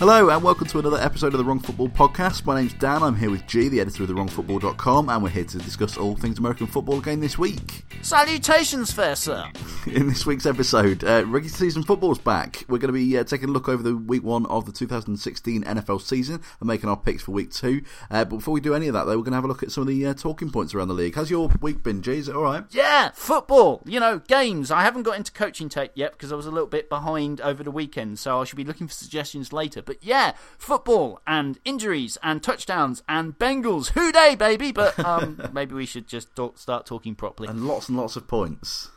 Hello and welcome to another episode of the Wrong Football Podcast. My name's Dan. I'm here with G, the editor of TheWrongFootball.com, and we're here to discuss all things American football again this week. Salutations, fair sir. In this week's episode, uh, regular season football's back. We're going to be uh, taking a look over the week one of the 2016 NFL season and making our picks for week two. Uh, but before we do any of that, though, we're going to have a look at some of the uh, talking points around the league. How's your week been, G? Is it all right? Yeah, football. You know, games. I haven't got into coaching tape yet because I was a little bit behind over the weekend, so I should be looking for suggestions later. But yeah, football and injuries and touchdowns and Bengals. Who Dey, baby? But um, maybe we should just talk, start talking properly. And lots and lots of points.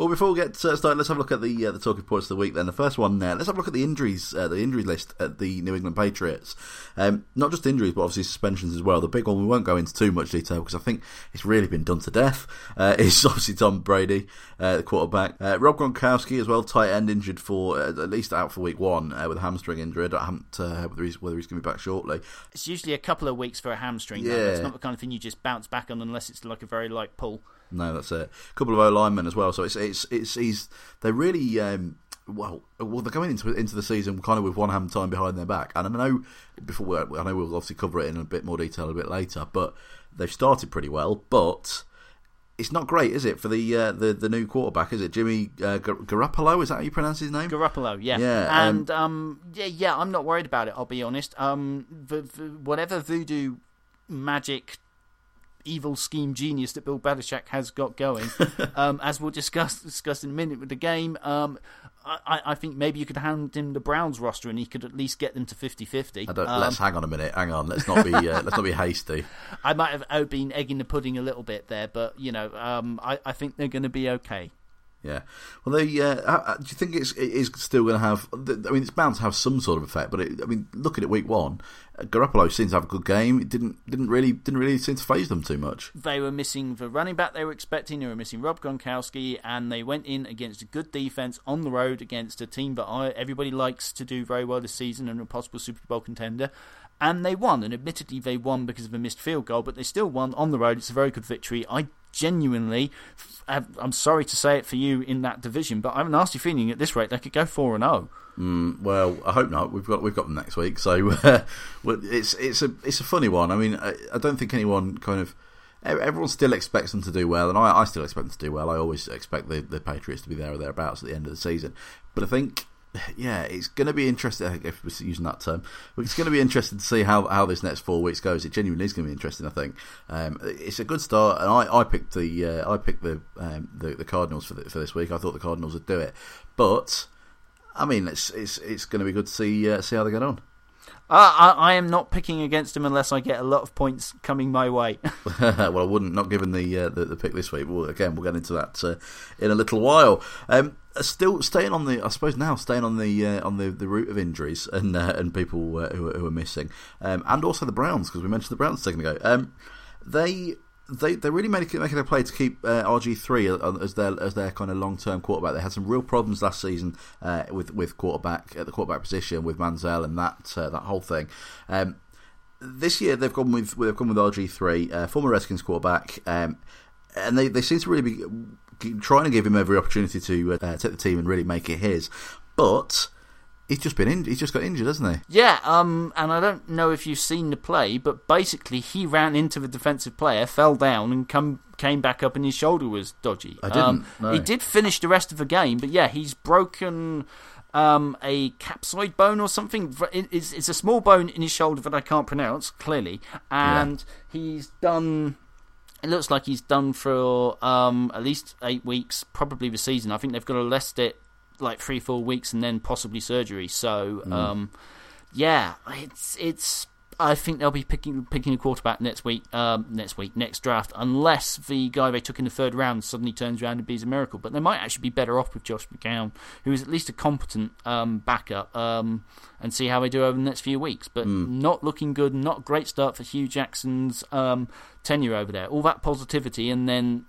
Well, before we get uh, started, let's have a look at the uh, the talking points of the week. Then the first one, uh, let's have a look at the injuries, uh, the injury list at the New England Patriots. Um, not just injuries, but obviously suspensions as well. The big one we won't go into too much detail because I think it's really been done to death. Uh, is obviously Tom Brady, uh, the quarterback, Rob Gronkowski as well, tight end injured for at least out for week one with a hamstring injury. I haven't heard whether he's whether he's going to be back shortly. It's usually a couple of weeks for a hamstring. Yeah, it's not the kind of thing you just bounce back on unless it's like a very light pull. No, that's it. A couple of O linemen as well. So it's it's it's he's they're really um, well well they're going into into the season kind of with one hand time behind their back. And I know before I know we'll obviously cover it in a bit more detail a bit later, but they've started pretty well, but. It's not great, is it, for the uh, the the new quarterback? Is it Jimmy uh, Garoppolo? Is that how you pronounce his name? Garoppolo, yeah, yeah, and um, um, yeah, yeah. I'm not worried about it. I'll be honest. Um, the, the, whatever voodoo magic evil scheme genius that Bill Belichick has got going. um, as we'll discuss discuss in a minute with the game, um, I, I, think maybe you could hand him the Browns roster and he could at least get them to 50-50. Um, let's hang on a minute. Hang on. Let's not be uh, let's not be hasty. I might have been egging the pudding a little bit there, but you know, um, I, I think they're going to be okay. Yeah. Well, they, uh, do you think it's it is still going to have? I mean, it's bound to have some sort of effect. But it, I mean, looking at week one, uh, Garoppolo seems to have a good game. It didn't didn't really didn't really seem to phase them too much. They were missing the running back they were expecting. They were missing Rob Gronkowski, and they went in against a good defense on the road against a team that everybody likes to do very well this season and a possible Super Bowl contender and they won. And admittedly, they won because of a missed field goal, but they still won on the road. It's a very good victory. I genuinely, I'm sorry to say it for you in that division, but I have a nasty feeling at this rate they could go four and zero. Oh. Mm, well, I hope not. We've got we've got them next week, so uh, it's it's a it's a funny one. I mean, I, I, don't think anyone kind of everyone still expects them to do well, and I, I still expect them to do well. I always expect the, the Patriots to be there or thereabouts at the end of the season, but I think yeah, it's going to be interesting. If we're using that term, it's going to be interesting to see how, how this next four weeks goes. It genuinely is going to be interesting. I think um, it's a good start, and I, I picked the uh, I picked the, um, the, the Cardinals for the, for this week. I thought the Cardinals would do it, but I mean, it's it's it's going to be good to see uh, see how they get on. Uh, I, I, am not picking against him unless I get a lot of points coming my way. well, I wouldn't, not given the, uh, the, the pick this week. Well, again, we'll get into that uh, in a little while. Um, still staying on the, I suppose now staying on the uh, on the, the route of injuries and uh, and people who, are, who are missing, um, and also the Browns because we mentioned the Browns a second ago. Um, they they they really making making a play to keep uh, RG three as their as their kind of long term quarterback. They had some real problems last season uh, with with quarterback at the quarterback position with Manziel and that uh, that whole thing. Um, this year they've gone with they've gone with RG three, uh, former Redskins quarterback, um, and they, they seem to really be trying to give him every opportunity to uh, take the team and really make it his, but He's just been in, he's just got injured, hasn't he? Yeah, um, and I don't know if you've seen the play, but basically he ran into the defensive player, fell down, and come came back up, and his shoulder was dodgy. I didn't. Um, no. He did finish the rest of the game, but yeah, he's broken um, a capsoid bone or something. It's, it's, a small bone in his shoulder that I can't pronounce clearly, and yeah. he's done. It looks like he's done for um, at least eight weeks, probably the season. I think they've got to rest it like three, four weeks, and then possibly surgery. So, mm. um, yeah, it's it's. I think they'll be picking picking a quarterback next week, um, next week, next draft, unless the guy they took in the third round suddenly turns around and be a miracle. But they might actually be better off with Josh McCown, who is at least a competent um, backup, um, and see how they do over the next few weeks. But mm. not looking good, not a great start for Hue Jackson's um, tenure over there. All that positivity, and then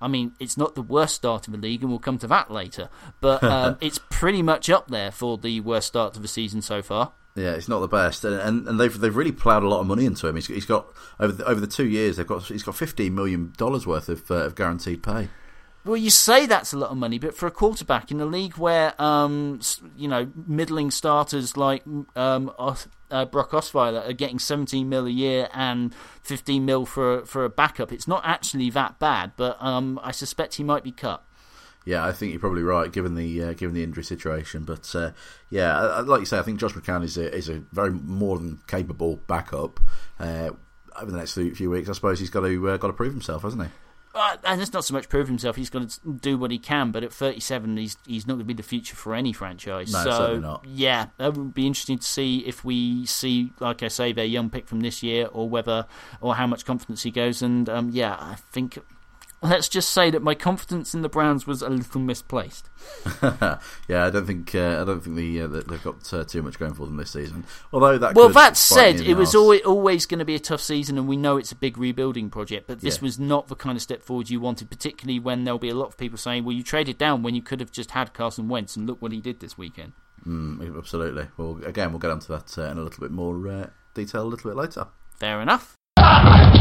I mean, it's not the worst start of the league, and we'll come to that later. But um, it's pretty much up there for the worst start of the season so far. Yeah, it's not the best, and and, and they've they've really ploughed a lot of money into him. He's, he's got over the, over the two years they've got he's got fifteen million dollars worth of uh, of guaranteed pay. Well, you say that's a lot of money, but for a quarterback in a league where, um, you know, middling starters like um, uh, Brock Osweiler are getting 17 mil a year and 15 mil for for a backup, it's not actually that bad. But um, I suspect he might be cut. Yeah, I think you're probably right, given the uh, given the injury situation. But uh, yeah, like you say, I think Josh McCown is a, is a very more than capable backup. Uh, over the next few weeks, I suppose he's got to uh, got to prove himself, hasn't he? Uh, and it's not so much prove himself; he's got to do what he can. But at 37, he's he's not going to be the future for any franchise. No, so certainly not. yeah, that would be interesting to see if we see, like I say, their young pick from this year, or whether or how much confidence he goes. And um, yeah, I think let's just say that my confidence in the Browns was a little misplaced. yeah, I don't think uh, I don't think the, uh, they've got uh, too much going for them this season. Although that well, that said, it was always, always going to be a tough season, and we know it's a big rebuilding project. But this yeah. was not the kind of step forward you wanted, particularly when there'll be a lot of people saying, "Well, you traded down when you could have just had Carson Wentz, and look what he did this weekend." Mm, absolutely. Well, again, we'll get onto that uh, in a little bit more uh, detail a little bit later. Fair enough.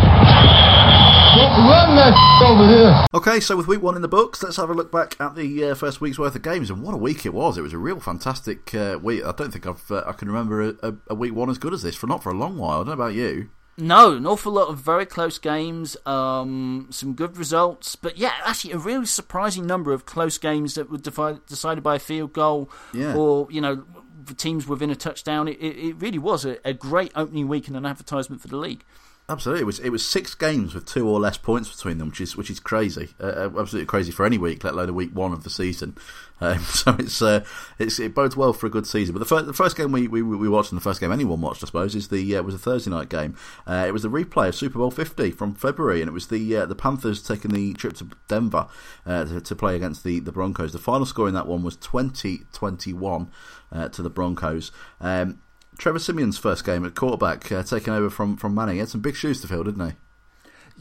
Okay, so with week one in the books, let's have a look back at the uh, first week's worth of games, and what a week it was! It was a real fantastic uh, week. I don't think I've uh, I can remember a, a, week one as good as this for not for a long while. I don't know about you. No, an awful lot of very close games, um, some good results, but yeah, actually a really surprising number of close games that were decided by a field goal, yeah. or you know, the teams within a touchdown. It, it really was a, a great opening week and an advertisement for the league. Absolutely, it was it was six games with two or less points between them, which is which is crazy, uh, uh absolutely crazy for any week, let alone a week one of the season. Um, so it's uh, it's it bodes well for a good season. But the first, the first game we, we, we watched, and the first game anyone watched, I suppose, is the uh, was a Thursday night game. Uh, it was the replay of Super Bowl Fifty from February, and it was the uh, the Panthers taking the trip to Denver to, to, play against the, the Broncos. The final score in that one was 20-21 to the Broncos. Um, Trevor Siemian's first game at quarterback, uh, taking over from, from Manning. He had some big shoes to fill, didn't he?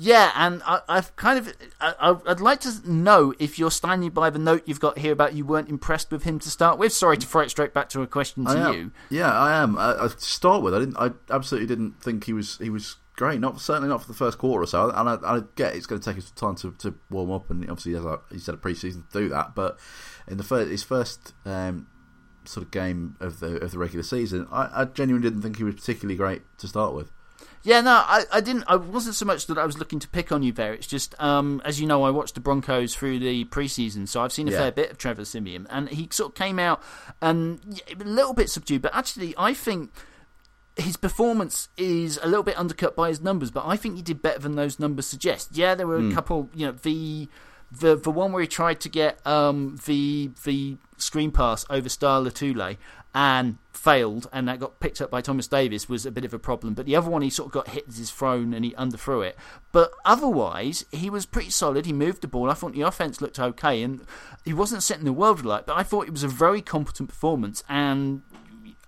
Yeah, and I, have kind of. I, would like to know if you're standing by the note you've got here about you weren't impressed with him to start with. Sorry to throw it straight back to a question to you. Yeah, I am. I, I, to start with, I didn't. I absolutely didn't think he was. He was great. Not certainly not for the first quarter or so. And I, I get it's going to take us time to, to warm up, and obviously he has a, he's had a preseason to do that. But in the first, his first um, sort of game of the of the regular season, I, I genuinely didn't think he was particularly great to start with. Yeah, no, I, I didn't. I wasn't so much that I was looking to pick on you there. It's just, um, as you know, I watched the Broncos through the preseason, so I've seen a yeah. fair bit of Trevor Siemian, and he sort of came out and a little bit subdued. But actually, I think his performance is a little bit undercut by his numbers, but I think he did better than those numbers suggest. Yeah, there were a mm. couple, you know, the the the one where he tried to get um, the the screen pass over Star Lotulelei and failed, and that got picked up by Thomas Davis was a bit of a problem. But the other one, he sort of got hit as his thrown and he underthrew it. But otherwise, he was pretty solid. He moved the ball. I thought the offense looked okay, and he wasn't setting the world alight. But I thought it was a very competent performance, and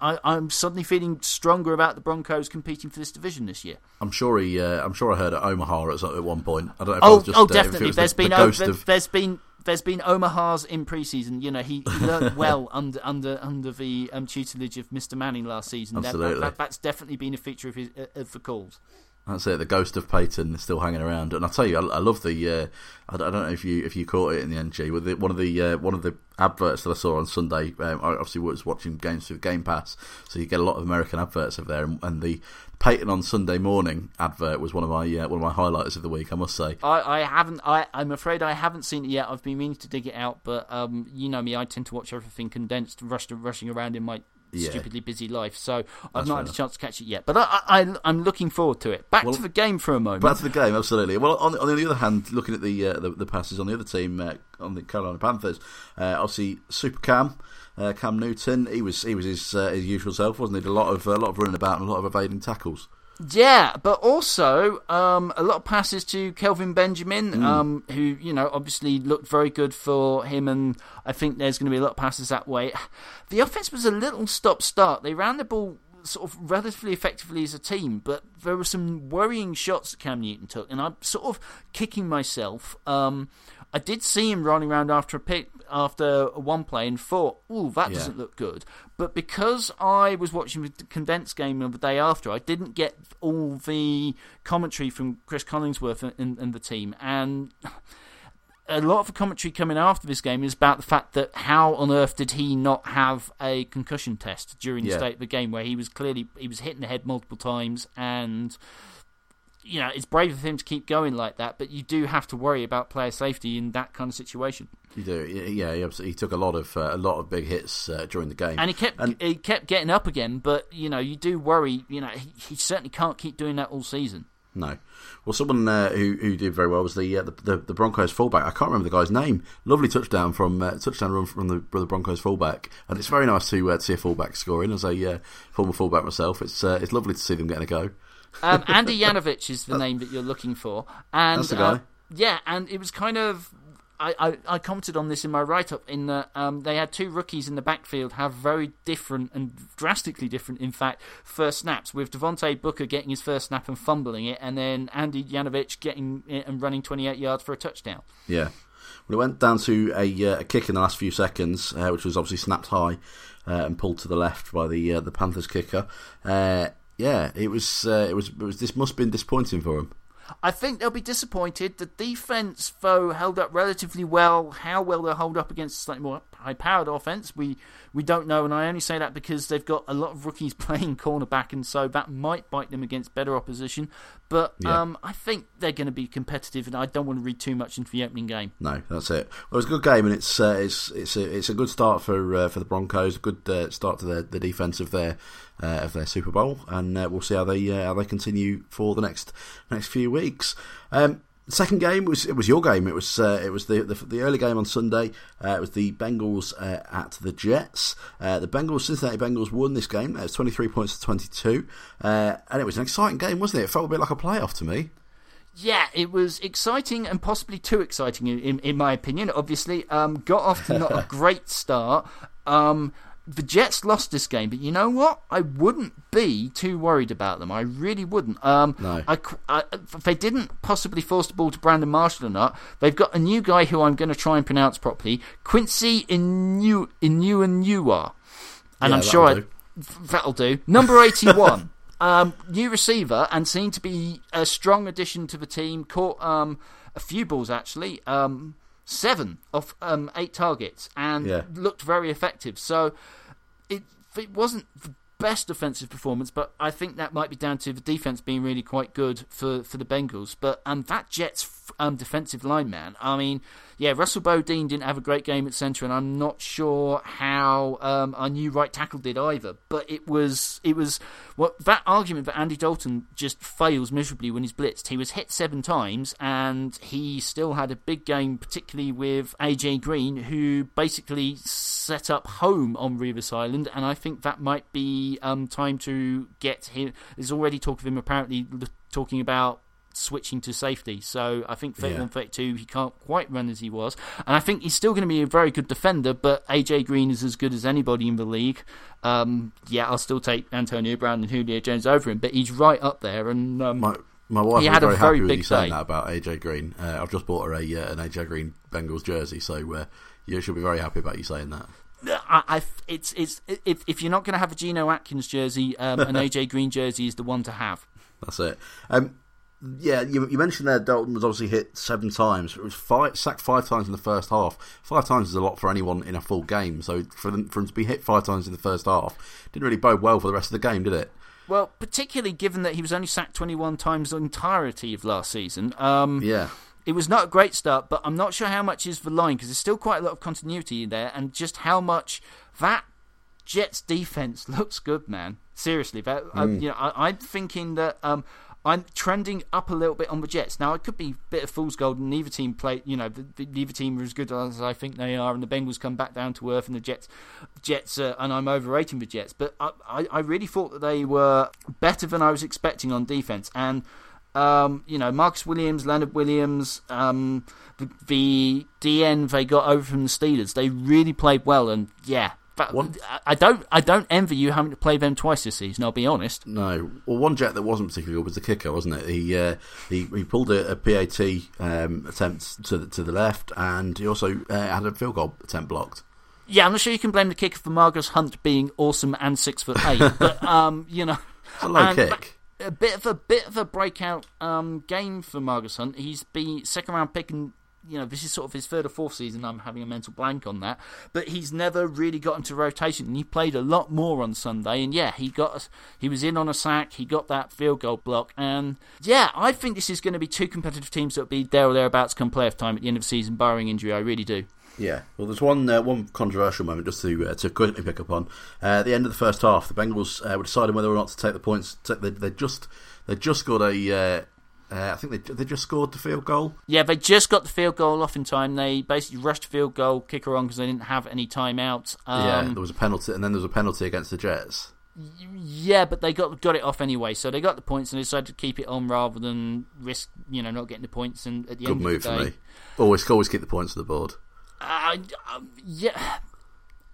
I, am suddenly feeling stronger about the Broncos competing for this division this year. I'm sure he. Uh, I'm sure I heard at Omaha at, at one point. I don't know. oh, just, oh, definitely. Uh, there's the, been the o- of... there's been there's been Omaha's in preseason. You know, he, he learned well under under under the um, tutelage of Mr. Manning last season. Absolutely, that, that, that's definitely been a feature of his of the calls. That's it. The ghost of Peyton is still hanging around, and I tell you, I, I love the. Uh, I, don't, know if you if you caught it in the NG with the, one of the uh, one of the adverts that I saw on Sunday. Um, I obviously was watching games through Game Pass, so you get a lot of American adverts over there, and, and the Peyton on Sunday morning advert was one of my uh, one of my highlights of the week. I must say. I, I haven't. I I'm afraid I haven't seen it yet. I've been meaning to dig it out, but um, you know me, I tend to watch everything condensed, rushed, rushing around in my yeah. stupidly busy life. So I've not had a chance to catch it yet, but I, I, am looking forward to it. Back well, to the game for a moment. Back to the game, absolutely. Well, on, on the other hand, looking at the uh, the, the, passes on the other team, uh, on the Carolina Panthers, uh, obviously Super Cam. Uh, Cam Newton, he was he was his uh, his usual self, wasn't he? A lot of a lot of running about and a lot of evading tackles. Yeah, but also um, a lot of passes to Kelvin Benjamin, mm. um, who you know obviously looked very good for him, and I think there's going to be a lot of passes that way. The offense was a little stop-start. They ran the ball sort of relatively effectively as a team, but there were some worrying shots that Cam Newton took, and I'm sort of kicking myself. Um, I did see him running around after a pick after one play and thought, "Ooh, that yeah. doesn't look good." But because I was watching the condensed game of the day after, I didn't get all the commentary from Chris Collinsworth and, and the team, and a lot of the commentary coming after this game is about the fact that how on earth did he not have a concussion test during the Yeah. state of the game where he was clearly he was hitting the head multiple times and you know it's brave of him to keep going like that but you do have to worry about player safety in that kind of situation You do, yeah. He, absolutely, he took a lot of uh, a lot of big hits uh, during the game, and he kept And- he kept getting up again but you know you do worry you know he, he certainly can't keep doing that all season No. Well, someone uh, who who did very well was the, uh, the the the Broncos fullback. I can't remember the guy's name. Lovely touchdown from uh, touchdown run from the, the Broncos fullback, and it's very nice to uh, to see a fullback scoring. As a uh, former fullback myself, it's uh, it's lovely to see them getting a go. Um, Andy Janovich is the name that you're looking for, and That's the uh, yeah, and it was kind of. I, I, I commented on this in my write up in that um, they had two rookies in the backfield have very different and drastically different, in fact, first snaps. With Devontae Booker getting his first snap and fumbling it, and then Andy Janovich getting it and running 28 yards for a touchdown. Yeah. Well, it went down to a, uh, a kick in the last few seconds, uh, which was obviously snapped high uh, and pulled to the left by the uh, the Panthers kicker. Uh, yeah, it was uh, it was it was this must have been disappointing for him. I think they'll be disappointed. The defense, though, held up relatively well. How well they'll hold up against a slightly more high-powered offense, we we don't know. And I only say that because they've got a lot of rookies playing cornerback, and so that might bite them against better opposition. But Yeah. um, I think they're going to be competitive, and I don't want to read too much into the opening game. No, that's it. Well, it was a good game, and it's uh, it's it's a, it's a good start for uh, for the Broncos. A good uh, start to the the defense of their uh, of their Super Bowl, and uh, we'll see how they uh, how they continue for the next next few weeks. Um, the second game was it was your game. It was uh, it was the, the the early game on Sunday. Uh, it was the Bengals uh, at the Jets. Uh, the Bengals Cincinnati Bengals won this game. It was twenty three points to twenty two, uh, and it was an exciting game, wasn't it? It felt a bit like a playoff to me. Yeah, it was exciting and possibly too exciting, in, in, in my opinion. Obviously, um, got off to not a great start. Um, the Jets lost this game, but you know what? I wouldn't be too worried about them. I really wouldn't. Um, No. I, I, if they didn't possibly force the ball to Brandon Marshall or not, they've got a new guy who I'm going to try and pronounce properly, Quincy Inu Inuanua. And Yeah, I'm sure that'll do. that'll do. Number 81. um, new receiver and seemed to be a strong addition to the team. Caught um, a few balls actually, um, seven of um, eight targets, and Yeah. looked very effective. So it it wasn't the best defensive performance, but I think that might be down to the defense being really quite good for, for the Bengals. But um, that Jets um, defensive line, man, I mean, yeah, Russell Bodine didn't have a great game at centre, and I'm not sure how um, our new right tackle did either. But it was it was what that argument that Andy Dalton just fails miserably when he's blitzed. He was hit seven times, and he still had a big game, particularly with AJ Green, who basically set up home on Revis Island, and I think that might be um, time to get him. There's already talk of him apparently talking about switching to safety. So I think 31 Yeah. 32 he can't quite run as he was. And I think he's still going to be a very good defender, but AJ Green is as good as anybody in the league. Um, yeah, I'll still take Antonio Brown and Julio Jones over him, but he's right up there. And um, My my wife He had a very, very happy with big you saying day. that about AJ Green. Uh, I've just bought her a uh, an AJ Green Bengals jersey, so uh, yeah, she'll be very happy about you saying that. I, I, it's, it's, if, if you're not going to have a Geno Atkins jersey, um, an AJ Green jersey is the one to have. That's it. Um, yeah, you, you mentioned there Dalton was obviously hit seven times. It was five, sacked five times in the first half. Five times is a lot for anyone in a full game. So for them, for him to be hit five times in the first half didn't really bode well for the rest of the game, did it? Well, particularly given that he was only sacked 21 times the entirety of last season. Um, Yeah. It was not a great start, but I'm not sure how much is the line because there's still quite a lot of continuity there, and just how much that Jets defense looks good, man. Seriously, that I, you know, I, I'm thinking that um, I'm trending up a little bit on the Jets. Now it could be a bit of fool's gold, and neither team play. You know, the, the, neither team are as good as I think they are, and the Bengals come back down to earth, and the Jets, Jets, uh, and I'm overrating the Jets, but I, I, I really thought that they were better than I was expecting on defense, and. Um, you know, Marcus Williams, Leonard Williams, um, the, the DN they got over from the Steelers. They really played well, and yeah, that, One- I- don't, I don't envy you having to play them twice this season. I'll be honest. No. Well, one jet that wasn't particularly good was the kicker, wasn't it? He uh, he, he pulled a, a PAT um, attempt to the, to the left, and he also uh, had a field goal attempt blocked. Yeah, I'm not sure you can blame the kicker for Margus Hunt being awesome and six foot eight, but um, you know, It's a low kick. a bit of a bit of a breakout um, game for Margus Hunt. He's been second round pick and you know, this is sort of his third or fourth season. I'm having a mental blank on that, but he's never really got into rotation, and he played a lot more on Sunday. And yeah, he got he was in on a sack, he got that field goal block, and yeah, I think this is going to be two competitive teams that will be there or thereabouts come playoff time at the end of the season, barring injury. I really do. Yeah, well, there's one uh, one controversial moment just to uh, to quickly pick up on. Uh, at the end of the first half, the Bengals uh, were deciding whether or not to take the points. They, they just they just got a. Uh, I think they they just scored the field goal. Yeah, they just got the field goal off in time. They basically rushed the field goal kicker on because they didn't have any timeouts. Um, yeah, there was a penalty, and then there was a penalty against the Jets. Yeah, but they got got it off anyway, so they got the points and they decided to keep it on rather than risk, you know, not getting the points. And at the Good end move of the day, for me. Always always keep the points on the board. Uh, yeah,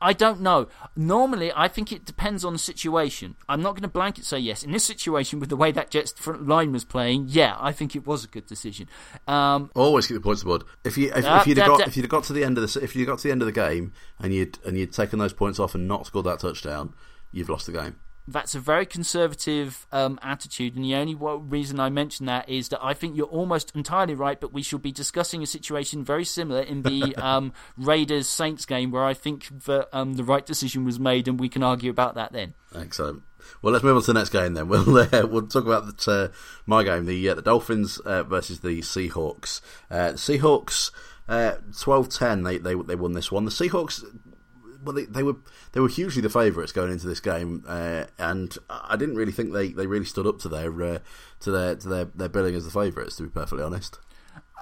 I don't know. Normally, I think it depends on the situation. I'm not going to blanket say yes. In this situation, with the way that Jets front line was playing, yeah, I think it was a good decision. Um, Always keep the points on the board. If you if, Uh, if you'd da- got da- if you'd got to the end of the if you got to the end of the game and you'd and you'd taken those points off and not scored that touchdown, you've lost the game. That's a very conservative um, attitude, and the only reason I mention that is that I think you're almost entirely right, but we shall be discussing a situation very similar in the um, Raiders Saints game where I think that um, the right decision was made, and we can argue about that then. Excellent. Well, let's move on to the next game then. We'll uh, we'll talk about the, uh, my game, the uh, the Dolphins uh, versus the Seahawks. Uh, the Seahawks, uh, 12-10, They they they won this one. The Seahawks, well, they, they were they were hugely the favourites going into this game, uh, and I didn't really think they, they really stood up to their uh, to their to their, their billing as the favourites. To be perfectly honest,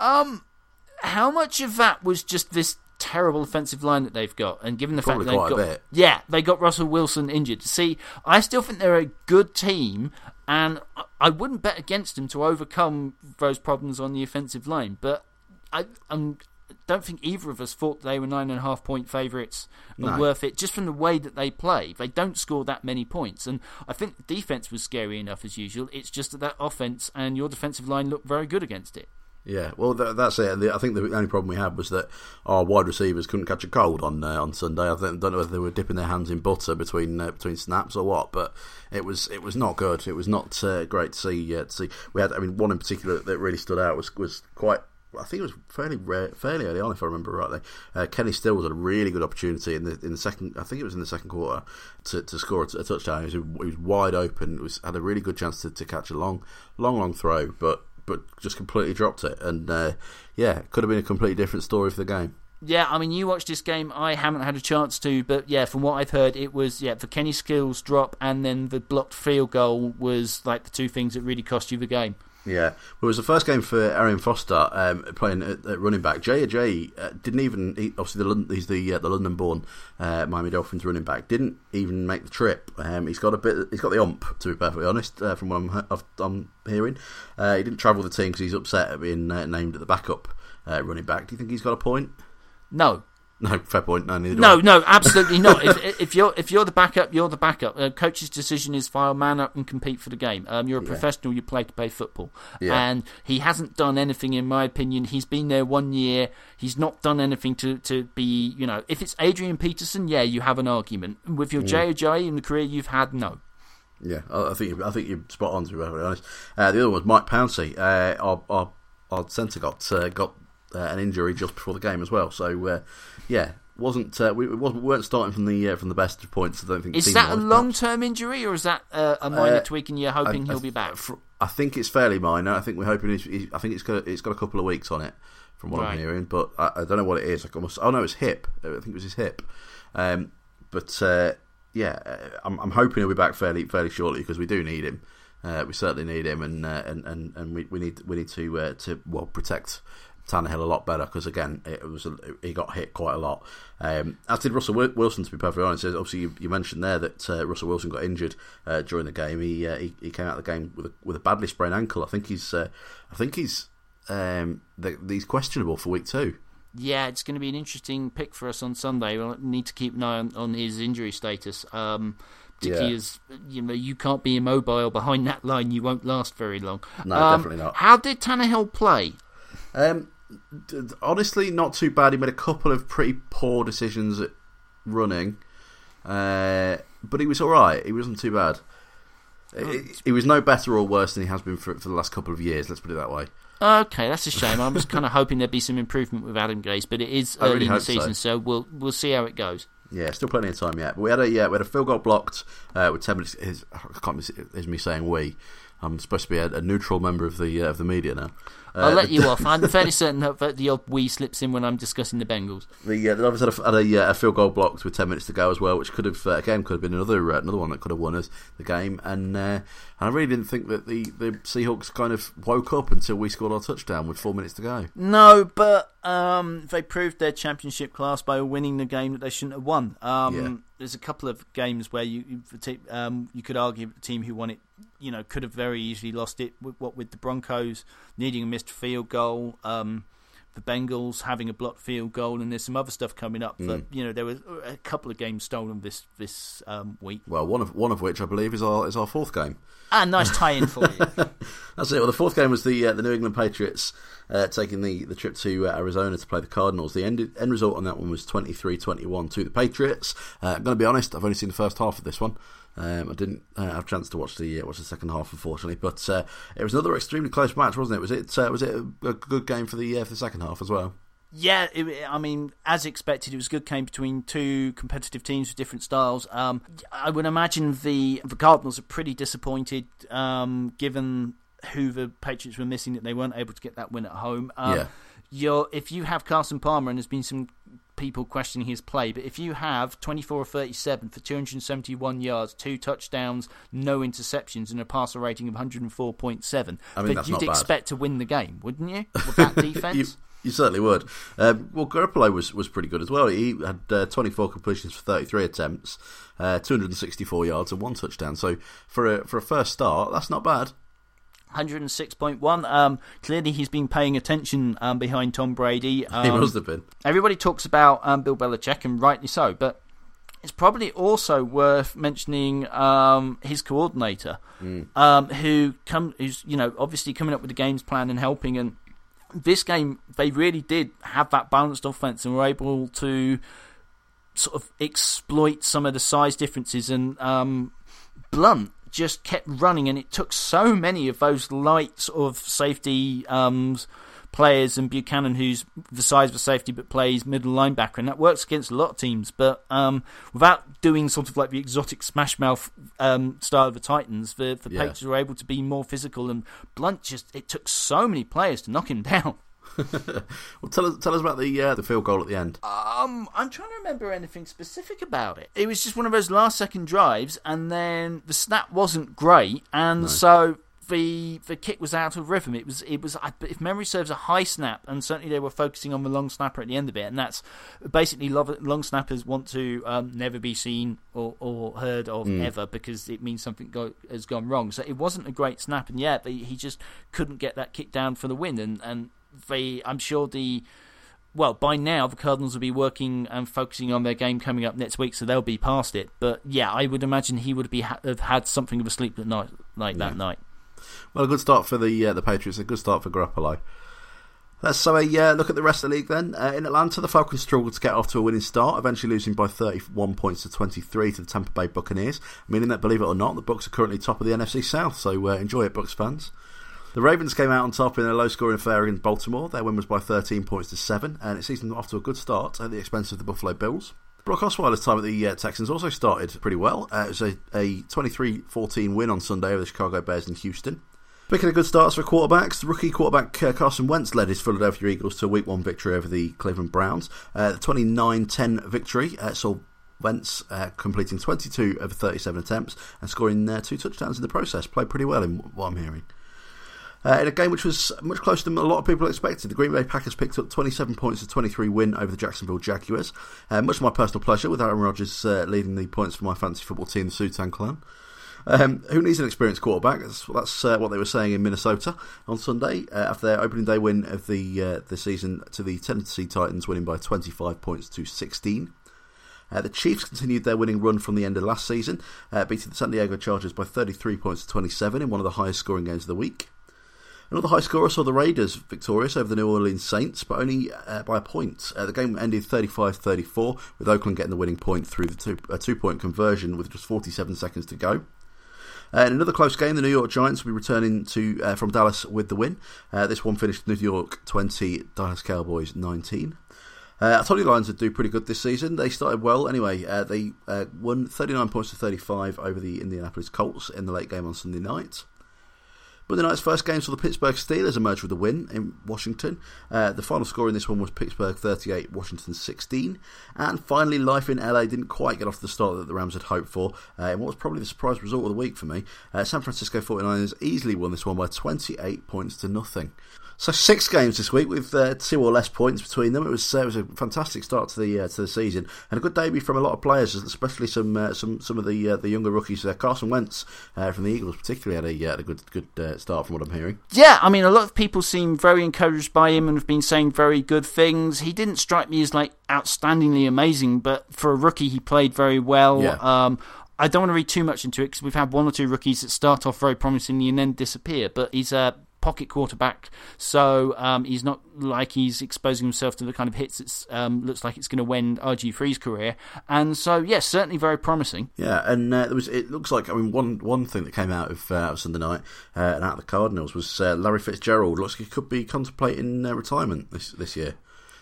Um, how much of that was just this terrible offensive line that they've got, and given the Probably fact that quite a they've got bit. yeah, they got Russell Wilson injured. See, I still think they're a good team, and I- wouldn't bet against them to overcome those problems on the offensive line. But I um, don't think either of us thought they were nine and a half point favourites and No. worth it just from the way that they play. They don't score that many points, and I think the defense was scary enough as usual. It's just that that offense and your defensive line looked very good against it. Yeah, well, th- that's it. The, I think the only problem we had was that our wide receivers couldn't catch a cold on uh, on Sunday. I think, don't know whether they were dipping their hands in butter between uh, between snaps or what, but it was it was not good. It was not uh, great to see. Uh, to see we had, I mean, one in particular that really stood out was was quite. I think it was fairly rare, fairly early on, if I remember rightly. Uh, Kenny Stills had a really good opportunity in the in the second. I think it was in the second quarter to, to score a, a touchdown. He was, he was wide open. It was had a really good chance to, to catch a long, long, long throw, but but just completely dropped it. And uh, yeah, it could have been a completely different story for the game. Yeah, I mean, you watched this game. I haven't had a chance to, but yeah, from what I've heard, it was yeah the Kenny Stills drop and then the blocked field goal was like the two things that really cost you the game. Yeah, well, it was the first game for Arian Foster um, playing at, at running back. Jay J uh, didn't even he, obviously the London, he's the uh, the London-born uh, Miami Dolphins running back. Didn't even make the trip. Um, he's got a bit. He's got the ump to be perfectly honest. Uh, from what I'm, I'm hearing, uh, he didn't travel the team because he's upset at being uh, named at the backup running back. Do you think he's got a point? No, No, fair point. No, neither no, no, absolutely not. If, if you're if you're the backup, you're the backup. Uh, coach's decision is file man up and compete for the game. Um, you're a professional. You play to play football, Yeah. and he hasn't done anything, in my opinion. He's been there one year. He's not done anything to, to be, you know, if it's Adrian Peterson, yeah, you have an argument. With your JOJ in the career you've had, no. Yeah, I, I think I think you're spot on to be perfectly honest. Uh, the other one was Mike Pouncey. Uh, our our, our centre got uh, got uh, an injury just before the game as well. So uh, yeah, wasn't uh, we, we wasn't we weren't starting from the uh, from the best of points. I don't think. Is that a long term injury or is that uh, a minor Uh, tweak and you're hoping I- he'll I- be back? fr- I think it's fairly minor. I think we're hoping. It's, it's- I think it's got it's got a couple of weeks on it from what Right. I'm hearing, but I, I don't know what it is. Like almost, oh no, it's hip. I think it was his hip. Um, but uh, yeah, uh, I'm, I'm hoping he'll be back fairly fairly shortly because we do need him. Uh, we certainly need him, and uh, and, and and we, we need we need to uh, to well protect Tannehill a lot better because again it was a, he got hit quite a lot. Um, as did Russell Wilson, to be perfectly honest. Obviously, you, you mentioned there that uh, Russell Wilson got injured uh, during the game. He, uh, he he came out of the game with a, with a badly sprained ankle. I think he's uh, I think he's um, the, he's questionable for week two. Yeah, it's going to be an interesting pick for us on Sunday. We'll need to keep an eye on, on his injury status. Um, particularly Yeah. as you know, you can't be immobile behind that line. You won't last very long. No, Um, definitely not. How did Tannehill play? Um, honestly, not too bad. He made a couple of pretty poor decisions at running, uh, but he was all right. He wasn't too bad. He- He was no better or worse than he has been for, for the last couple of years. Let's put it that way. Okay, that's a shame. I was kind of hoping there'd be some improvement with Adam Gase, but it is early really in the season, so. so. we'll we'll see how it goes. Yeah, still plenty of time yet. But we had a yeah, we had a field goal blocked uh, with ten minutes. Is, I can't. miss, Is me saying we. I'm supposed to be a, a neutral member of the uh, of the media now. Uh, I'll let you off. I'm fairly certain that the odd we slips in when I'm discussing the Bengals. The uh, the Dolphins had a, had a, uh, a field goal blocked with ten minutes to go as well, which could have uh, again could have been another uh, another one that could have won us the game. And uh, and I really didn't think that the, the Seahawks kind of woke up until we scored our touchdown with four minutes to go. No, but um, they proved their championship class by winning the game that they shouldn't have won. Um, Yeah. There's a couple of games where you um, you could argue the team who won it, you know, could have very easily lost it. What with the Broncos needing a missed field goal, um, the Bengals having a blocked field goal, and there's some other stuff coming up. Mm. That you know, there was a couple of games stolen this this um, week. Well, one of one of which I believe is our is our fourth game. Ah, nice tie-in for you. That's it. Well, the fourth game was the uh, the New England Patriots uh, taking the, the trip to uh, Arizona to play the Cardinals. The end end result on that one was 23-21 to the Patriots. Uh, I'm going to be honest, I've only seen the first half of this one. Um, I didn't uh, have a chance to watch the uh, watch the second half, unfortunately. But uh, it was another extremely close match, wasn't it? Was it uh, was it a, good game for the uh, for the second half as well? Yeah, it, I mean, as expected, it was a good game between two competitive teams with different styles. Um, I would imagine the the Cardinals are pretty disappointed, um, given who the Patriots were missing, that they weren't able to get that win at home. Um, Yeah. You're, if you have Carson Palmer, and there's been some people questioning his play, but if you have 24 or 37 for 271 yards, two touchdowns, no interceptions, and a passer rating of 104.7, I mean, then you'd bad. expect to win the game, wouldn't you? With that defense. you, you certainly would. Um, well, Garoppolo was, was pretty good as well. He had uh, 24 completions for 33 attempts, uh, 264 yards, and one touchdown. So for a for a first start, that's not bad. 106.1. Um, clearly, he's been paying attention um, behind Tom Brady. he Um, must have been. everybody talks about um, Bill Belichick, and rightly so, but it's probably also worth mentioning um, his coordinator, um, who come, who's you know obviously coming up with the games plan and helping. And this game, they really did have that balanced offense and were able to sort of exploit some of the size differences. And um, Blount just kept running, and it took so many of those light sort of safety um, players and Bucannon, who's the size of a safety but plays middle linebacker, and that works against a lot of teams. But um, without doing sort of like the exotic smash mouth um, style of the Titans, the, the Yeah. Patriots were able to be more physical. And Blount just it took so many players to knock him down. Well, tell us tell us about the uh, the field goal at the end. Um, I'm trying to remember anything specific about it. It was just one of those last second drives, and then the snap wasn't great, and so the the kick was out of rhythm. It was it was if memory serves a high snap, and certainly they were focusing on the long snapper at the end of it, and that's basically long snappers want to um, never be seen or, or heard of ever because it means something go- has gone wrong. So it wasn't a great snap, and yet they, he just couldn't get that kick down for the win, and and they I'm sure the well, by now the Cardinals will be working and focusing on their game coming up next week, so they'll be past it. But yeah, I would imagine he would be ha- have had something of a sleepless night like that night. Well, a good start for the uh, the Patriots. A good start for Garoppolo. Let's so a uh, look at the rest of the league then. Uh, in Atlanta, the Falcons struggled to get off to a winning start, eventually losing by 31 points to 23 to the Tampa Bay Buccaneers, meaning that, believe it or not, the Bucks are currently top of the NFC South. So uh, enjoy it, Bucks fans. The Ravens came out on top in a low-scoring affair in Baltimore. Their win was by 13 points to seven, and it sees them off to a good start at the expense of the Buffalo Bills. Brock Osweiler's time at the uh, Texans also started pretty well. Uh, it was a, a 23-14 win on Sunday over the Chicago Bears in Houston. Speaking of good starts for quarterbacks, rookie quarterback uh, Carson Wentz led his Philadelphia Eagles to a Week 1 victory over the Cleveland Browns. Uh, the 29-10 victory uh, saw Wentz uh, completing 22 of 37 attempts and scoring uh, two touchdowns in the process. Played pretty well in what I'm hearing. Uh, in a game which was much closer than a lot of people expected, the Green Bay Packers picked up 27 points to 23 win over the Jacksonville Jaguars. Uh, much to my personal pleasure, with Aaron Rodgers uh, leading the points for my fantasy football team, the Sutan Clan. Um, who needs an experienced quarterback? That's, that's uh, what they were saying in Minnesota on Sunday uh, after their opening day win of the uh, the season to the Tennessee Titans, winning by 25 points to 16. Uh, the Chiefs continued their winning run from the end of last season, uh, beating the San Diego Chargers by 33 points to 27 in one of the highest scoring games of the week. Another high scorer saw the Raiders victorious over the New Orleans Saints, but only uh, by a point. Uh, the game ended 35 34, with Oakland getting the winning point through the two, uh, two point conversion with just 47 seconds to go. Uh, in another close game, the New York Giants will be returning to uh, from Dallas with the win. Uh, this one finished New York 20, Dallas Cowboys 19. Uh, I told you the Lions would do pretty good this season. They started well anyway. Uh, they uh, won 39 points to 35 over the Indianapolis Colts in the late game on Sunday night. The night's first game saw the Pittsburgh Steelers emerge with a win in Washington. Uh, the final score in this one was Pittsburgh 38, Washington 16. And finally, life in LA didn't quite get off the start that the Rams had hoped for. Uh, in what was probably the surprise result of the week for me, uh, San Francisco 49ers easily won this one by 28 points to nothing. So six games this week with uh, two or less points between them. It was uh, it was a fantastic start to the uh, to the season and a good debut from a lot of players, especially some uh, some some of the uh, the younger rookies. Uh, Carson Wentz from the Eagles particularly had a, had a good good start from what I'm hearing. Yeah, I mean a lot of people seem very encouraged by him and have been saying very good things. He didn't strike me as like outstandingly amazing, but for a rookie he played very well. Yeah. Um, I don't want to read too much into it because we've had one or two rookies that start off very promisingly and then disappear. But he's a pocket quarterback, so um, he's not like he's exposing himself to the kind of hits that um, looks like it's going to win RG3's career. And so, yes, yeah, certainly very promising. Yeah, and uh, there was. It looks like I mean one one thing that came out of uh, Sunday night uh, and out of the Cardinals was uh, Larry Fitzgerald looks like he could be contemplating uh, retirement this this year.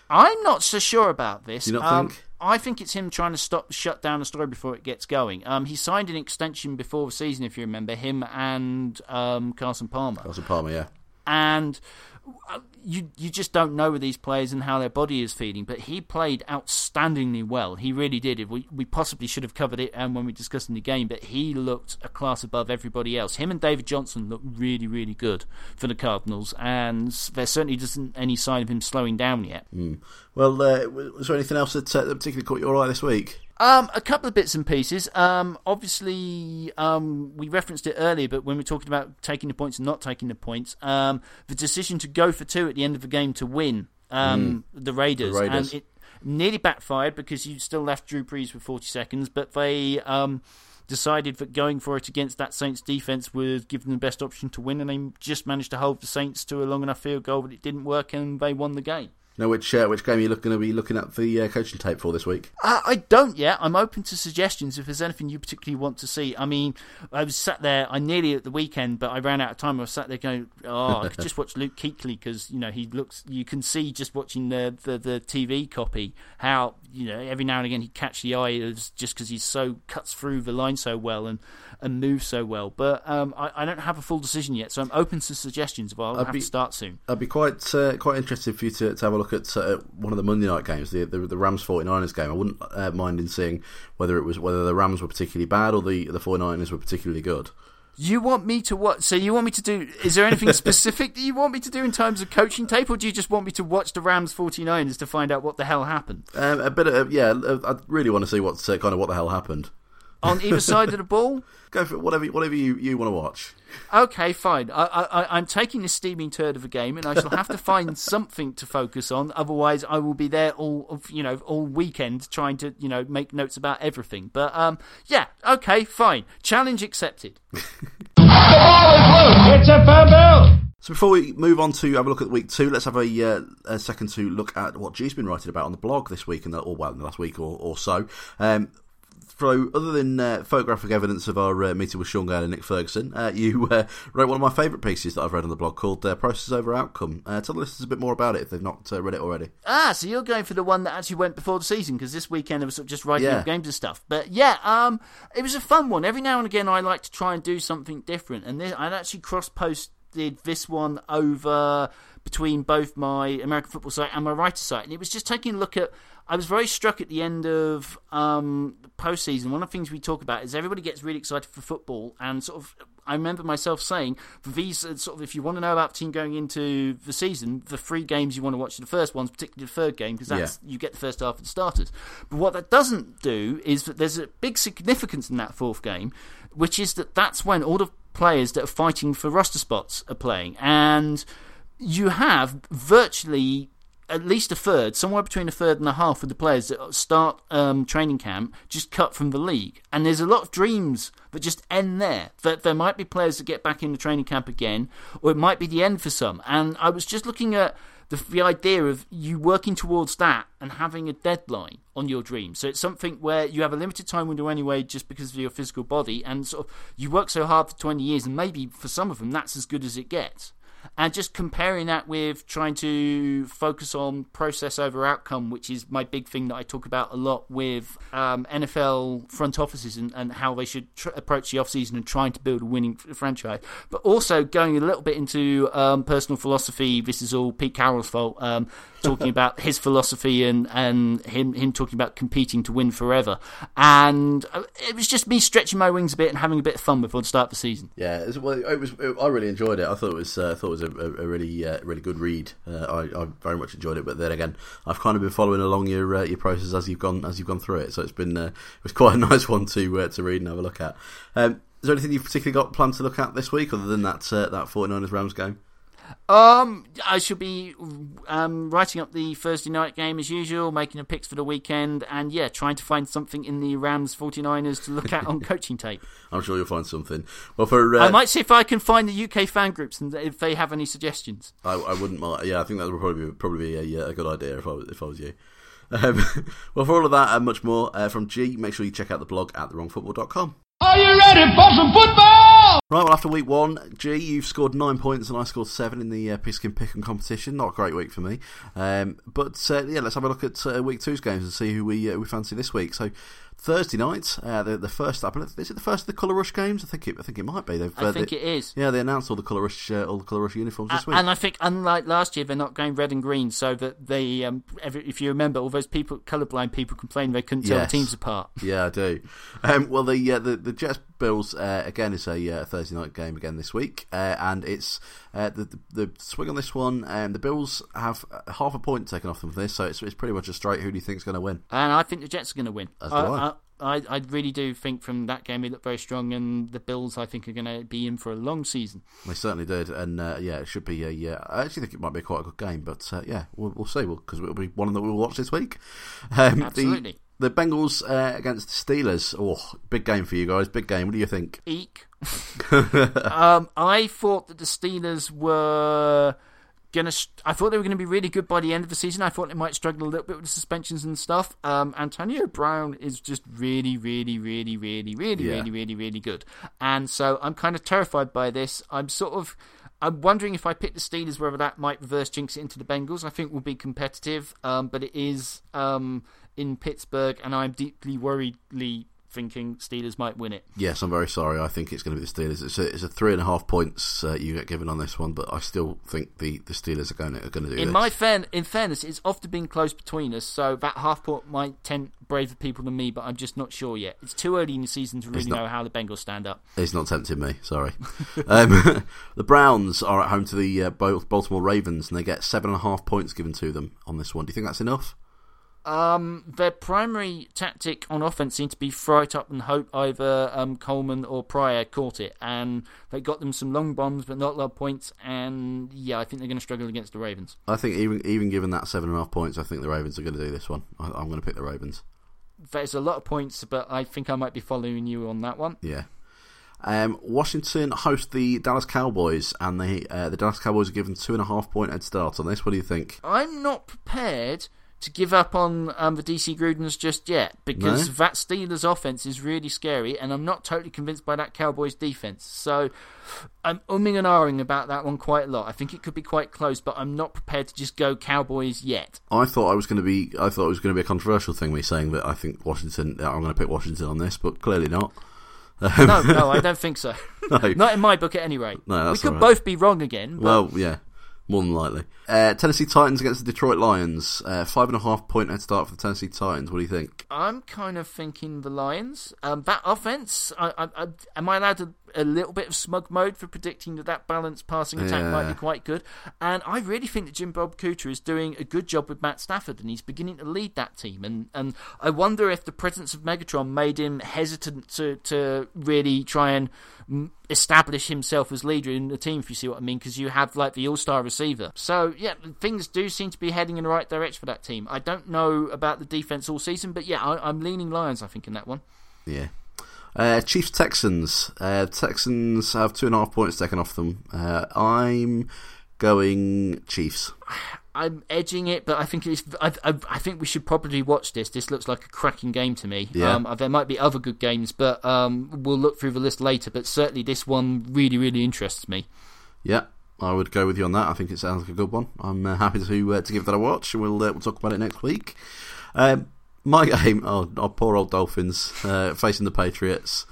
I'm not so sure about this. Do you not um, think? I think it's him trying to stop, shut down the story before it gets going. Um, he signed an extension before the season, if you remember him and um, Carson Palmer. Carson Palmer, yeah. And uh, you you just don't know with these players and how their body is feeling. But he played outstandingly well. He really did. We we possibly should have covered it um, when we discussed in the game, but he looked a class above everybody else. Him and David Johnson looked really really good for the Cardinals, and there certainly isn't any sign of him slowing down yet. Mm. Well, uh, was there anything else that, uh, that particularly caught your eye this week? Um, a couple of bits and pieces. Um, obviously, um, we referenced it earlier, but when we're talking about taking the points and not taking the points, um, the decision to go for two at the end of the game to win um, mm. the, Raiders, the, Raiders, and it nearly backfired because you still left Drew Brees with 40 seconds, but they um, decided that going for it against that Saints defense would give them the best option to win, and they just managed to hold the Saints to a long enough field goal, but it didn't work, and they won the game. Know which uh, which game you're going to be looking at the uh, coaching tape for this week? Uh, I don't yet. I'm open to suggestions if there's anything you particularly want to see. I mean, I was sat there. I nearly at the weekend, but I ran out of time. I was sat there going, "Oh, I could just watch Luke Kuechly because you know he looks. You can see just watching the, the the TV copy how you know every now and again he catch the eye just because he's so cuts through the line so well and and moves so well. But um, I, I, don't have a full decision yet, so I'm open to suggestions. But I'll I'd have be, to start soon. I'd be quite uh, quite interested for you to, to have a look at uh, one of the Monday night games, the the, the Rams 49ers game. I wouldn't uh, mind in seeing whether it was whether the Rams were particularly bad or the the 49ers were particularly good. You want me to what? So you want me to do? Is there anything specific that you want me to do in terms of coaching tape, or do you just want me to watch the Rams 49ers to find out what the hell happened? Um, a bit of yeah. I really want to see what's uh, kind of what the hell happened on either side of the ball. Go for whatever whatever you, you want to watch. Okay, fine. I, I, I'm taking this steaming turd of a game, and I shall have to find something to focus on. Otherwise, I will be there all of you know all weekend trying to you know make notes about everything. But um, yeah, okay, fine. Challenge accepted. the ball is loose. It's a fumble. So before we move on to have a look at week two, let's have a, uh, a second to look at what G's been writing about on the blog this week, and or well, in the last week or, or so. Um, so, other than uh, photographic evidence of our uh, meeting with Sean Gale and Nick Ferguson, uh, you uh, wrote one of my favourite pieces that I've read on the blog called uh, Process Over Outcome. Uh, tell the listeners a bit more about it if they've not read it already. Ah, so you're going for the one that actually went before the season because this weekend I was just writing yeah. up games and stuff. But yeah, um, it was a fun one. Every now and again, I like to try and do something different, and this, I'd actually cross posted this one over between both my American football site and my writer site, and it was just taking a look at I was very struck at the end of um, postseason. One of the things we talk about is everybody gets really excited for football, and sort of I remember myself saying for these sort of if you want to know about the team going into the season, the three games you want to watch the first ones, particularly the third game, because that's yeah. you get the first half of the starters. But what that doesn't do is that there's a big significance in that fourth game, which is that that's when all the players that are fighting for roster spots are playing, and you have virtually at least a third, somewhere between a third and a half of the players that start um, training camp just cut from the league. And there's a lot of dreams that just end there. That there might be players that get back in the training camp again, or it might be the end for some. And I was just looking at the the idea of you working towards that and having a deadline on your dream. So it's something where you have a limited time window anyway, just because of your physical body, and sort of you work so hard for twenty years, and maybe for some of them that's as good as it gets and just comparing that with trying to focus on process over outcome, which is my big thing that I talk about a lot with um, NFL front offices and, and how they should tr- approach the offseason and trying to build a winning f- franchise. But also going a little bit into um, personal philosophy. This is all Pete Carroll's fault. Um, talking about his philosophy and, and him him talking about competing to win forever. And uh, it was just me stretching my wings a bit and having a bit of fun before the start of the season. Yeah, it was, well, it was. It, I really enjoyed it. I thought it was. Uh, thought was a, a really, uh, really good read. Uh, I, I, very much enjoyed it. But then again, I've kind of been following along your uh, your process as you've gone as you've gone through it. So it's been uh, it was quite a nice one to uh, to read and have a look at. Um, is there anything you've particularly got planned to look at this week, other than that that 49ers Rams game? Um, I should be um, writing up the Thursday night game as usual, making a picks for the weekend, and yeah, trying to find something in the Rams 49ers to look at on coaching tape. I'm sure you'll find something. Well, for uh, I might see if I can find the UK fan groups and if they have any suggestions. I, I wouldn't mind. Yeah, I think that would probably be, probably be a, a good idea if I was, if I was you. Um, well, for all of that and much more uh, from Gee, make sure you check out the blog at thewrongfootball.com. Are you ready for some football? Right, well, after week one, Gee, you've scored nine points and I scored seven in the uh, Pigskin Pick'em competition. Not a great week for me. Um, but uh, yeah, let's have a look at uh, week two's games and see who we uh, we fancy this week. So Thursday night, uh, the the first. I believe, is it the first of the Colour Rush games? I think it. I think it might be. They've, I think they, it is. Yeah, they announced all the Colour Rush, uh, all the Colour Rush uniforms this week. And I think, unlike last year, they're not going red and green, so that they, um, every, if you remember, all those people, colourblind people, complained they couldn't tell yes. the teams apart. Yeah, I do. Um, well, the, uh, the the Jets Bills uh, again is a uh, Thursday night game again this week, uh, and it's the, the, the swing on this one. Um, the Bills have half a point taken off them for this, so it's, it's pretty much a straight. Who do you think is going to win? And I think the Jets are going to win. As do I. I I, I really do think from that game they looked very strong, and the Bills I think are going to be in for a long season. They certainly did, and uh, yeah, it should be a. Yeah, I actually think it might be quite a good game, but uh, yeah, we'll, we'll see because it'll be one that we'll watch this week. Um, Absolutely. The, Bengals uh, against the Steelers. Oh, big game for you guys. Big game. What do you think? Eek. um, I thought that the Steelers were gonna. I thought they were going to be really good by the end of the season. I thought they might struggle a little bit with the suspensions and stuff. Um, Antonio Brown is just really, really, really, really, really, yeah. really, really, really good, and so I'm kind of terrified by this. I'm sort of. I'm wondering if I pick the Steelers, whether that might reverse jinx it into the Bengals. I think we'll be competitive, um, but it is um, in Pittsburgh, and I'm deeply worriedly thinking Steelers might win it. Yes, I'm very sorry. I think it's going to be the Steelers. It's a, it's a three and a half points uh, you get given on this one, but I still think the, the Steelers are going to, are going to do it. in this. my fair, in fairness, it's often been close between us, so that half point might tempt braver people than me, but I'm just not sure yet. It's too early in the season to really not, know how the Bengals stand up. It's not tempting me. Sorry. um, the Browns are at home to the uh, Baltimore Ravens, and they get seven and a half points given to them on this one. Do you think that's enough? Um, their primary tactic on offense seemed to be throw it up and hope either um, Coleman or Pryor caught it, and they got them some long bombs, but not a lot of points. And yeah, I think they're going to struggle against the Ravens. I think even even given that seven and a half points, I think the Ravens are going to do this one. I, am going to pick the Ravens. There's a lot of points, but I think I might be following you on that one. Yeah. Um, Washington host the Dallas Cowboys, and the uh, the Dallas Cowboys are given two and a half point head start on this. What do you think? I'm not prepared to give up on um, the DC Grudens just yet because no? that Steelers offense is really scary, and I'm not totally convinced by that Cowboys defense. So I'm umming and ahhing about that one quite a lot. I think it could be quite close, but I'm not prepared to just go Cowboys yet. I thought I was going to be. I thought it was going to be a controversial thing. Me saying that I think Washington. I'm going to pick Washington on this, but clearly not. no, no, I don't think so. No. Not in my book, at any rate. No, we could right. both be wrong again. Well, yeah, more than likely. Uh, Tennessee Titans against the Detroit Lions. Uh, five and a half point head start for the Tennessee Titans. What do you think? I'm kind of thinking the Lions. Um, that offense, I, I, I, am I allowed to, a little bit of smug mode for predicting that that balanced passing attack yeah. might be quite good? And I really think that Jim Bob Cooter is doing a good job with Matt Stafford, and he's beginning to lead that team. And, and I wonder if the presence of Megatron made him hesitant to, to really try and establish himself as leader in the team, if you see what I mean, because you have like the all star receiver. So, yeah, things do seem to be heading in the right direction for that team. I don't know about the defense all season, but yeah, I, am leaning Lions, I think, in that one. Yeah. Uh, Chiefs Texans. Uh, Texans have two and a half points taken off them. Uh, I'm going Chiefs. I'm edging it, but I think it's. I, I, I, think we should probably watch this. This looks like a cracking game to me. Yeah. Um, there might be other good games, but um, we'll look through the list later. But certainly, this one really, really interests me. Yeah, I would go with you on that. I think it sounds like a good one. I'm uh, happy to uh, to give that a watch, and we'll uh, we'll talk about it next week. Um, my game, oh, oh, poor old Dolphins uh, facing the Patriots.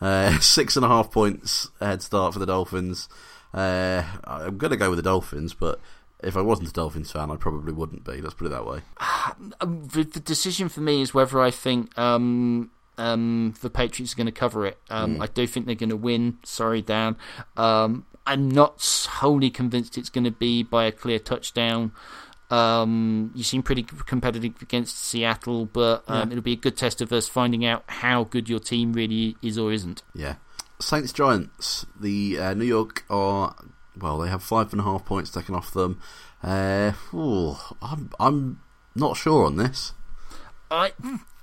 Uh, six and a half points head start for the Dolphins. Uh, I'm going to go with the Dolphins, but if I wasn't a Dolphins fan, I probably wouldn't be. Let's put it that way. Um, the, the decision for me is whether I think um, um, the Patriots are going to cover it. Um, mm. I do think they're going to win. Sorry, Dan. Um, I'm not wholly convinced it's going to be by a clear touchdown. Um, you seem pretty competitive against Seattle, but um, yeah. it'll be a good test of us finding out how good your team really is or isn't. Yeah. Saints Giants. The uh, New York are well, they have five and a half points taken off them. Uh, ooh, I'm I'm not sure on this. I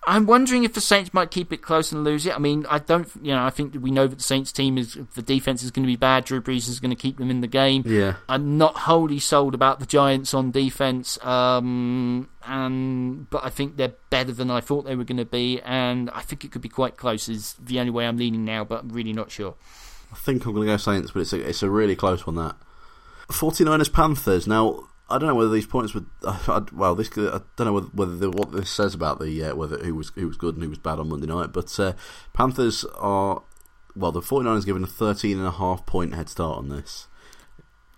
I'm wondering if the Saints might keep it close and lose it. I mean, I don't, you know, I think we know that the Saints team is the defense is going to be bad. Drew Brees is going to keep them in the game. Yeah, I'm not wholly sold about the Giants on defense, um, and but I think they're better than I thought they were going to be, and I think it could be quite close. Is the only way I'm leaning now, but I'm really not sure. I think I'm going to go Saints, but it's a, it's a really close one. That 49ers Panthers. Now I don't know whether these points would. Uh, well, this I don't know whether, whether the, what this says about the uh, whether who was who was good and who was bad on Monday night. But uh, Panthers are well, the 49ers given a 13 and a half point head start on this.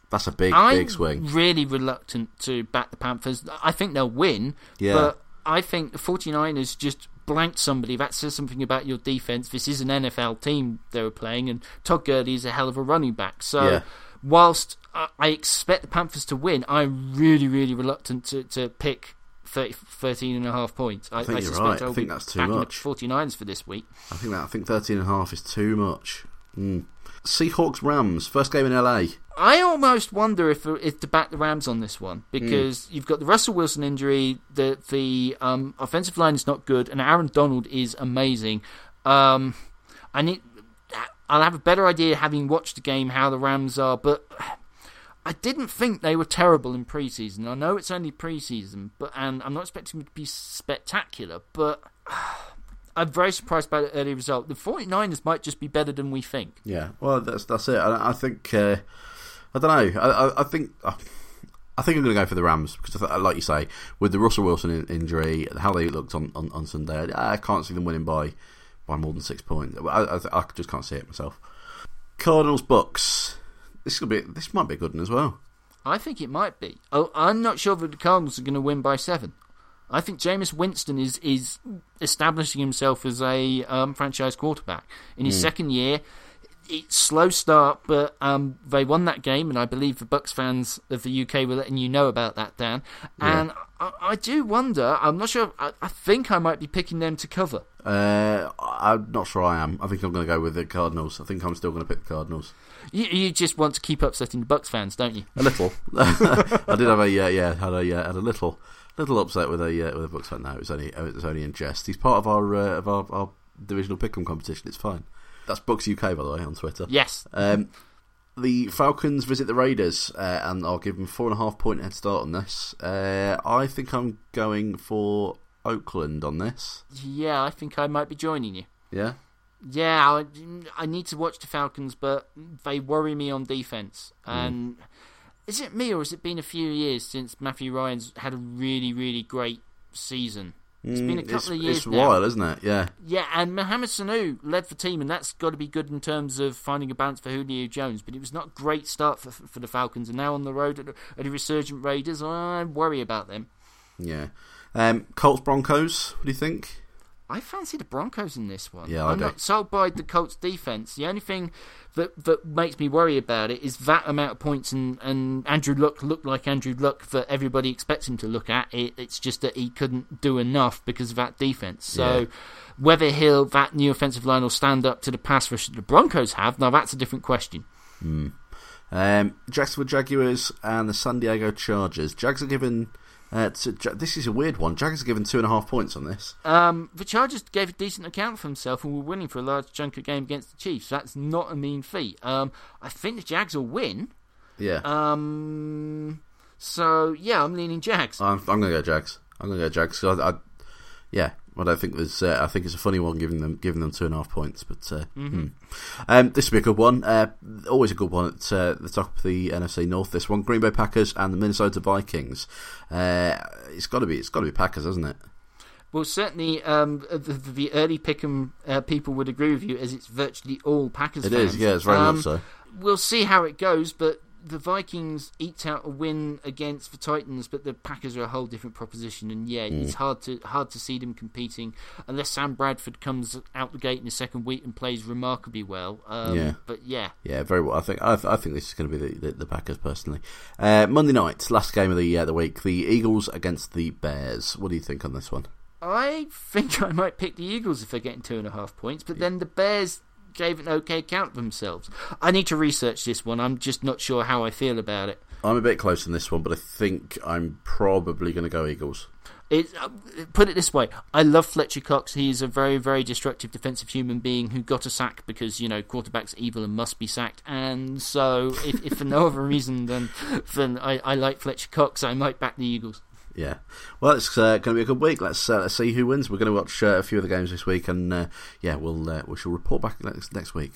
That's a big I'm big swing. Really reluctant to back the Panthers. I think they'll win. Yeah. But I think the 49ers just blanked somebody. That says something about your defense. This is an NFL team they were playing, and Todd Gurley is a hell of a running back. So. Yeah whilst I expect the Panthers to win, I'm really, really reluctant to, to pick 30, 13 and a half points. I, I think I you're right. I'll I think that's too much. 49ers for this week. I think that I think 13 and a half is too much. Mm. Seahawks Rams first game in LA. I almost wonder if if to back the Rams on this one because mm. you've got the Russell Wilson injury, the the um, offensive line is not good, and Aaron Donald is amazing. Um, I need I'll have a better idea having watched the game how the Rams are, but I didn't think they were terrible in preseason. I know it's only preseason, but and I'm not expecting them to be spectacular, but I'm very surprised by the early result. The 49ers might just be better than we think. Yeah, well, that's that's it. I, I think uh, I don't know. I, I, I think. Uh, I think I'm going to go for the Rams because, like you say, with the Russell Wilson injury, how they looked on, on, on Sunday, I can't see them winning by by more than six points. I, I, I just can't see it myself. Cardinals Bucks. This will be. This might be a good one as well. I think it might be. Oh, I'm not sure that the Cardinals are going to win by seven. I think Jameis Winston is is establishing himself as a um, franchise quarterback in his mm. second year it's slow start, but um, they won that game, and I believe the Bucks fans of the UK were letting you know about that, Dan. And yeah. I, I, do wonder. I'm not sure. I, I, think I might be picking them to cover. Uh, I'm not sure. I am. I think I'm going to go with the Cardinals. I think I'm still going to pick the Cardinals. You, you just want to keep upsetting the Bucks fans, don't you? A little. I did have a yeah, yeah, had a uh, had a little little upset with a uh, with a Bucks fan. Now it was only it was only in jest. He's part of our uh, of our, our divisional pick'em competition. It's fine. That's Bucks UK, by the way, on Twitter. Yes. Um, the Falcons visit the Raiders, uh, and I'll give them four and a half point head start on this. Uh, I think I'm going for Oakland on this. Yeah, I think I might be joining you. Yeah. Yeah, I, I need to watch the Falcons, but they worry me on defense. Hmm. And mm. is it me or has it been a few years since Matthew Ryan's had a really, really great season? It's been a mm, couple it's, of years it's now. wild, isn't it? Yeah. Yeah, and Mohamed Sanu led the team, and that's got to be good in terms of finding a balance for Julio Jones. But it was not a great start for for the Falcons, and now on the road at, at the resurgent Raiders, I worry about them. Yeah. Um, Colts Broncos. What do you think? I fancy the Broncos in this one. Yeah, I'm do. not sold by the Colts defense. The only thing that that makes me worry about it is that amount of points and, and Andrew Luck looked like Andrew Luck that everybody expects him to look at. It, it's just that he couldn't do enough because of that defense. So yeah. whether he'll that new offensive line will stand up to the pass rush that the Broncos have, now that's a different question. Mm. Um, Jacksonville Jaguars and the San Diego Chargers. Jags are given uh, to, this is a weird one. Jags are given two and a half points on this. Um, the Chargers gave a decent account for himself and were winning for a large chunk of game against the Chiefs. That's not a mean feat. Um, I think the Jags will win. Yeah. Um, So yeah, I'm leaning Jags. I'm, I'm going to go Jags. I'm going to go Jags. I, I, yeah, I don't think there's. Uh, I think it's a funny one giving them giving them two and a half points, but uh, hmm. um, this will be a good one. Uh, always a good one at uh, the top of the NFC North. This one, Green Bay Packers and the Minnesota Vikings. Uh, it's got to be. It's got to be Packers, hasn't it? Well, certainly um, the, the, early Pick'em uh, people would agree with you, as it's virtually all Packers. It fans. is, yeah, it's very um, much so. We'll see how it goes, but the Vikings eked out a win against the Titans, but the Packers are a whole different proposition, and yeah, mm. it's hard to hard to see them competing unless Sam Bradford comes out the gate in the second week and plays remarkably well. Um, yeah, but yeah, yeah, very well. I think I, th- I think this is going to be the, the, the Packers personally. Uh, Monday night, last game of the uh, the week, the Eagles against the Bears. What do you think on this one? I think I might pick the Eagles if they're getting two and a half points, but then the Bears gave an okay account of themselves. I need to research this one. I'm just not sure how I feel about it. I'm a bit close on this one, but I think I'm probably going to go Eagles. It, uh, put it this way: I love Fletcher Cox. He's a very, very destructive defensive human being who got a sack because you know quarterback's evil and must be sacked. And so, if, if for no other reason than than I, I like Fletcher Cox, I might back the Eagles. Yeah, well, it's uh, going to be a good week. Let's uh, let's see who wins. We're going to watch uh, a few of the games this week, and uh, yeah, we'll uh, we shall report back next next week.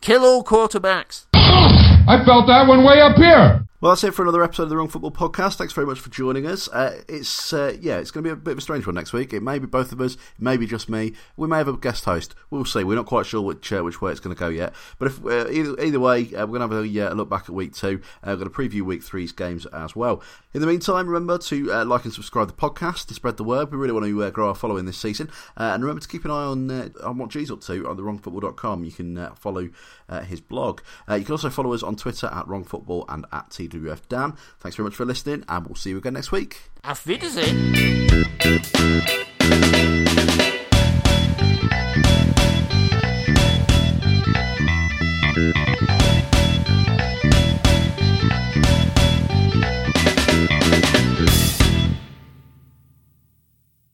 Kill all quarterbacks. I felt that one way up here. Well, that's it for another episode of the Wrong Football Podcast. Thanks very much for joining us. Uh, it's uh, yeah, it's going to be a bit of a strange one next week. It may be both of us, it may be just me. We may have a guest host. We'll see. We're not quite sure which uh, which way it's going to go yet. But if uh, either either way, uh, we're going to have a, uh, look back at week two. we're going to preview week three's games as well. In the meantime, remember to like and subscribe the podcast to spread the word. We really want to grow our following this season, and remember to keep an eye on on what Gee's up to on the wrongfootball.com. You can follow his blog. you can also follow us on Twitter at wrongfootball and at TWF Dan. Thanks very much for listening, and we'll see you again next week. Auf Wiedersehen.